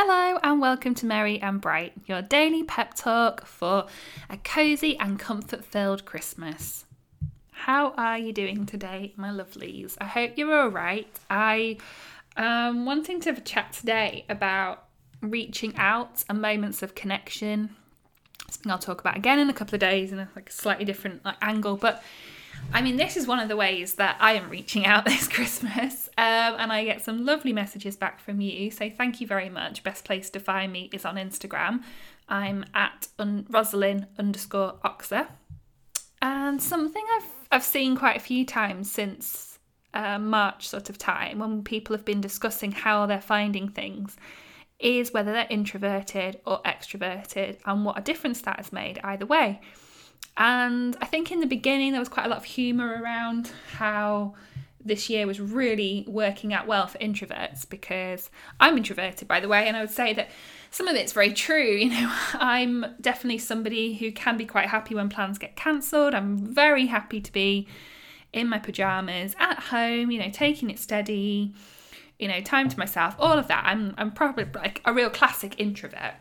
Hello, and welcome to Merry and Bright, your daily pep talk for a cozy and comfort filled Christmas. How are you doing today, my lovelies? I hope you're all right. I am wanting to have a chat today about reaching out and moments of connection. Something I'll talk about again in a couple of days in a like a slightly different like, angle, but I mean, this is one of the ways that I am reaching out this Christmas, um, and I get some lovely messages back from you. So thank you very much. Best place to find me is on Instagram. I'm at un- Rosalind underscore Oxer, and something I've I've seen quite a few times since uh, March sort of time when people have been discussing how they're finding things is whether they're introverted or extroverted and what a difference that has made either way. And I think in the beginning there was quite a lot of humour around how this year was really working out well for introverts because I'm introverted, by the way, and I would say that some of it's very true. You know, I'm definitely somebody who can be quite happy when plans get cancelled. I'm very happy to be in my pajamas at home, you know, taking it steady, you know, time to myself, all of that. I'm I'm probably like a real classic introvert.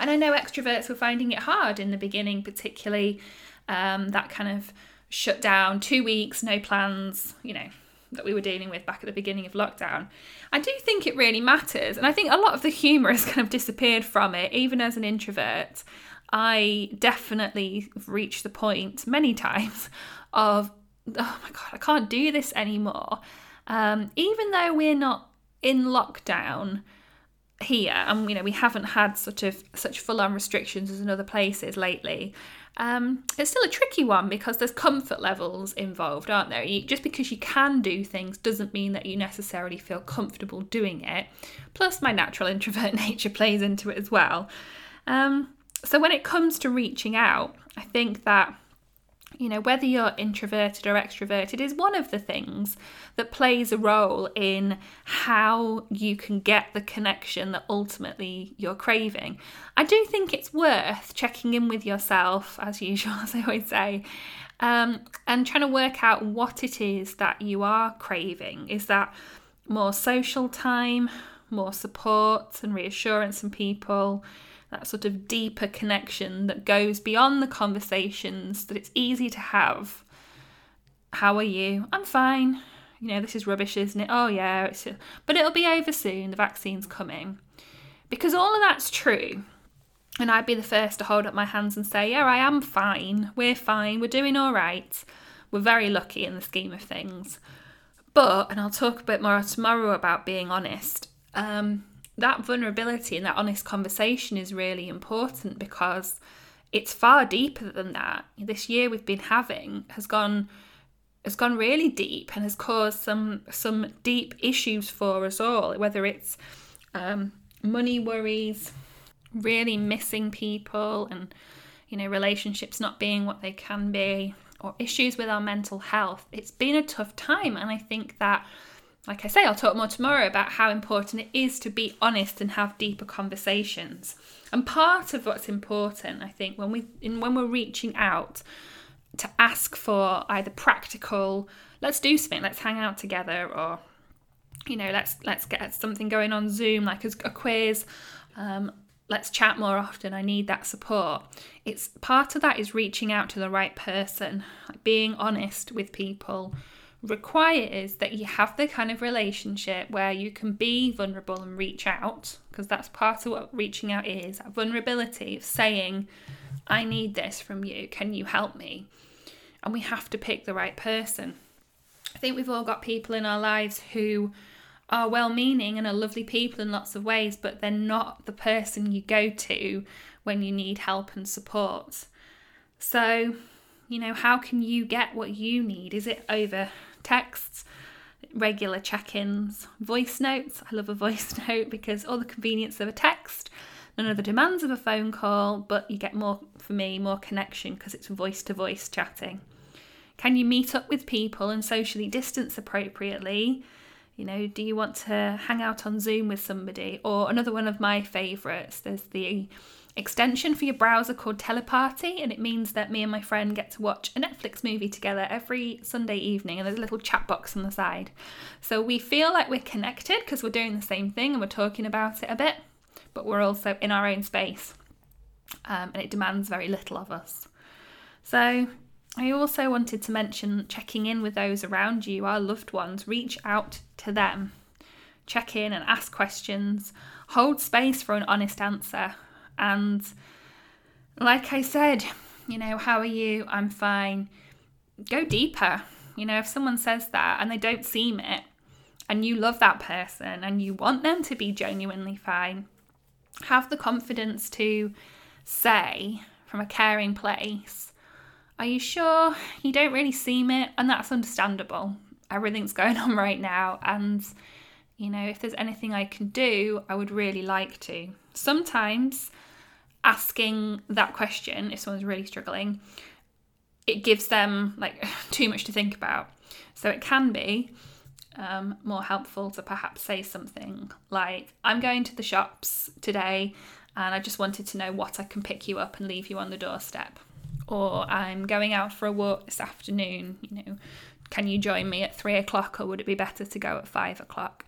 And I know extroverts were finding it hard in the beginning, particularly um, that kind of shut down, two weeks, no plans, you know, that we were dealing with back at the beginning of lockdown. I do think it really matters. And I think a lot of the humour has kind of disappeared from it, even as an introvert. I definitely reached the point many times of, oh my God, I can't do this anymore. Um, even though we're not in lockdown, here and you know we haven't had sort of such full-on restrictions as in other places lately. Um, it's still a tricky one because there's comfort levels involved aren't there? You, just because you can do things doesn't mean that you necessarily feel comfortable doing it. Plus my natural introvert nature plays into it as well. Um, so when it comes to reaching out i think that you know, whether you're introverted or extroverted is one of the things that plays a role in how you can get the connection that ultimately you're craving. I do think it's worth checking in with yourself, as usual, as I always say, um, and trying to work out what it is that you are craving. Is that more social time, more support and reassurance from people? That sort of deeper connection that goes beyond the conversations that it's easy to have. How are you? I'm fine. You know, this is rubbish, isn't it? Oh, yeah, it's, but it'll be over soon. The vaccine's coming. Because all of that's true. And I'd be the first to hold up my hands and say, Yeah, I am fine. We're fine. We're doing all right. We're very lucky in the scheme of things. But, and I'll talk a bit more tomorrow about being honest, um, that vulnerability and that honest conversation is really important because it's far deeper than that. This year we've been having has gone has gone really deep and has caused some some deep issues for us all. Whether it's um, money worries, really missing people, and you know relationships not being what they can be, or issues with our mental health. It's been a tough time, and I think that like I say, I'll talk more tomorrow about how important it is to be honest and have deeper conversations. And part of what's important, I think, when we in, when we're reaching out to ask for either practical, let's do something, let's hang out together, or you know, let's let's get something going on Zoom, like a, a quiz. Um, let's chat more often. I need that support. It's part of that is reaching out to the right person, like being honest with people requires that you have the kind of relationship where you can be vulnerable and reach out, because that's part of what reaching out is vulnerability of saying, I need this from you, can you help me? And we have to pick the right person. I think we've all got people in our lives who are well meaning and are lovely people in lots of ways, but they're not the person you go to when you need help and support. So, you know, how can you get what you need? Is it over texts, regular check ins, voice notes. I love a voice note because all the convenience of a text, none of the demands of a phone call, but you get more, for me, more connection because it's voice to voice chatting. Can you meet up with people and socially distance appropriately? You know, do you want to hang out on Zoom with somebody? Or another one of my favourites, there's the extension for your browser called Teleparty, and it means that me and my friend get to watch a Netflix movie together every Sunday evening, and there's a little chat box on the side. So we feel like we're connected because we're doing the same thing and we're talking about it a bit. but we're also in our own space um, and it demands very little of us. So, I also wanted to mention checking in with those around you, our loved ones, reach out to them, check in and ask questions, hold space for an honest answer. And like I said, you know, how are you? I'm fine. Go deeper. You know, if someone says that and they don't seem it, and you love that person and you want them to be genuinely fine, have the confidence to say from a caring place, Are you sure you don't really seem it? And that's understandable. Everything's going on right now. And, you know, if there's anything I can do, I would really like to. Sometimes asking that question, if someone's really struggling, it gives them like too much to think about. So it can be um, more helpful to perhaps say something like, I'm going to the shops today and I just wanted to know what I can pick you up and leave you on the doorstep. Or I'm going out for a walk this afternoon, you know, can you join me at three o'clock or would it be better to go at five o'clock?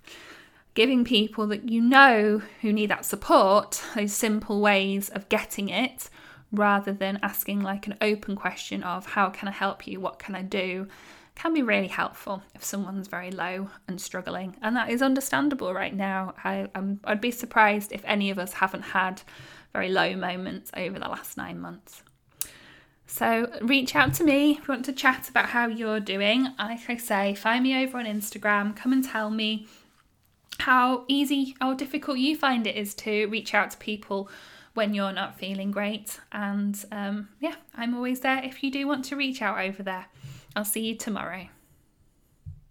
Giving people that you know who need that support those simple ways of getting it rather than asking like an open question of how can I help you, what can I do, can be really helpful if someone's very low and struggling. And that is understandable right now. I, um, I'd be surprised if any of us haven't had very low moments over the last nine months. So reach out to me if you want to chat about how you're doing. Like I say, find me over on Instagram. Come and tell me how easy or difficult you find it is to reach out to people when you're not feeling great. And um, yeah, I'm always there if you do want to reach out over there. I'll see you tomorrow.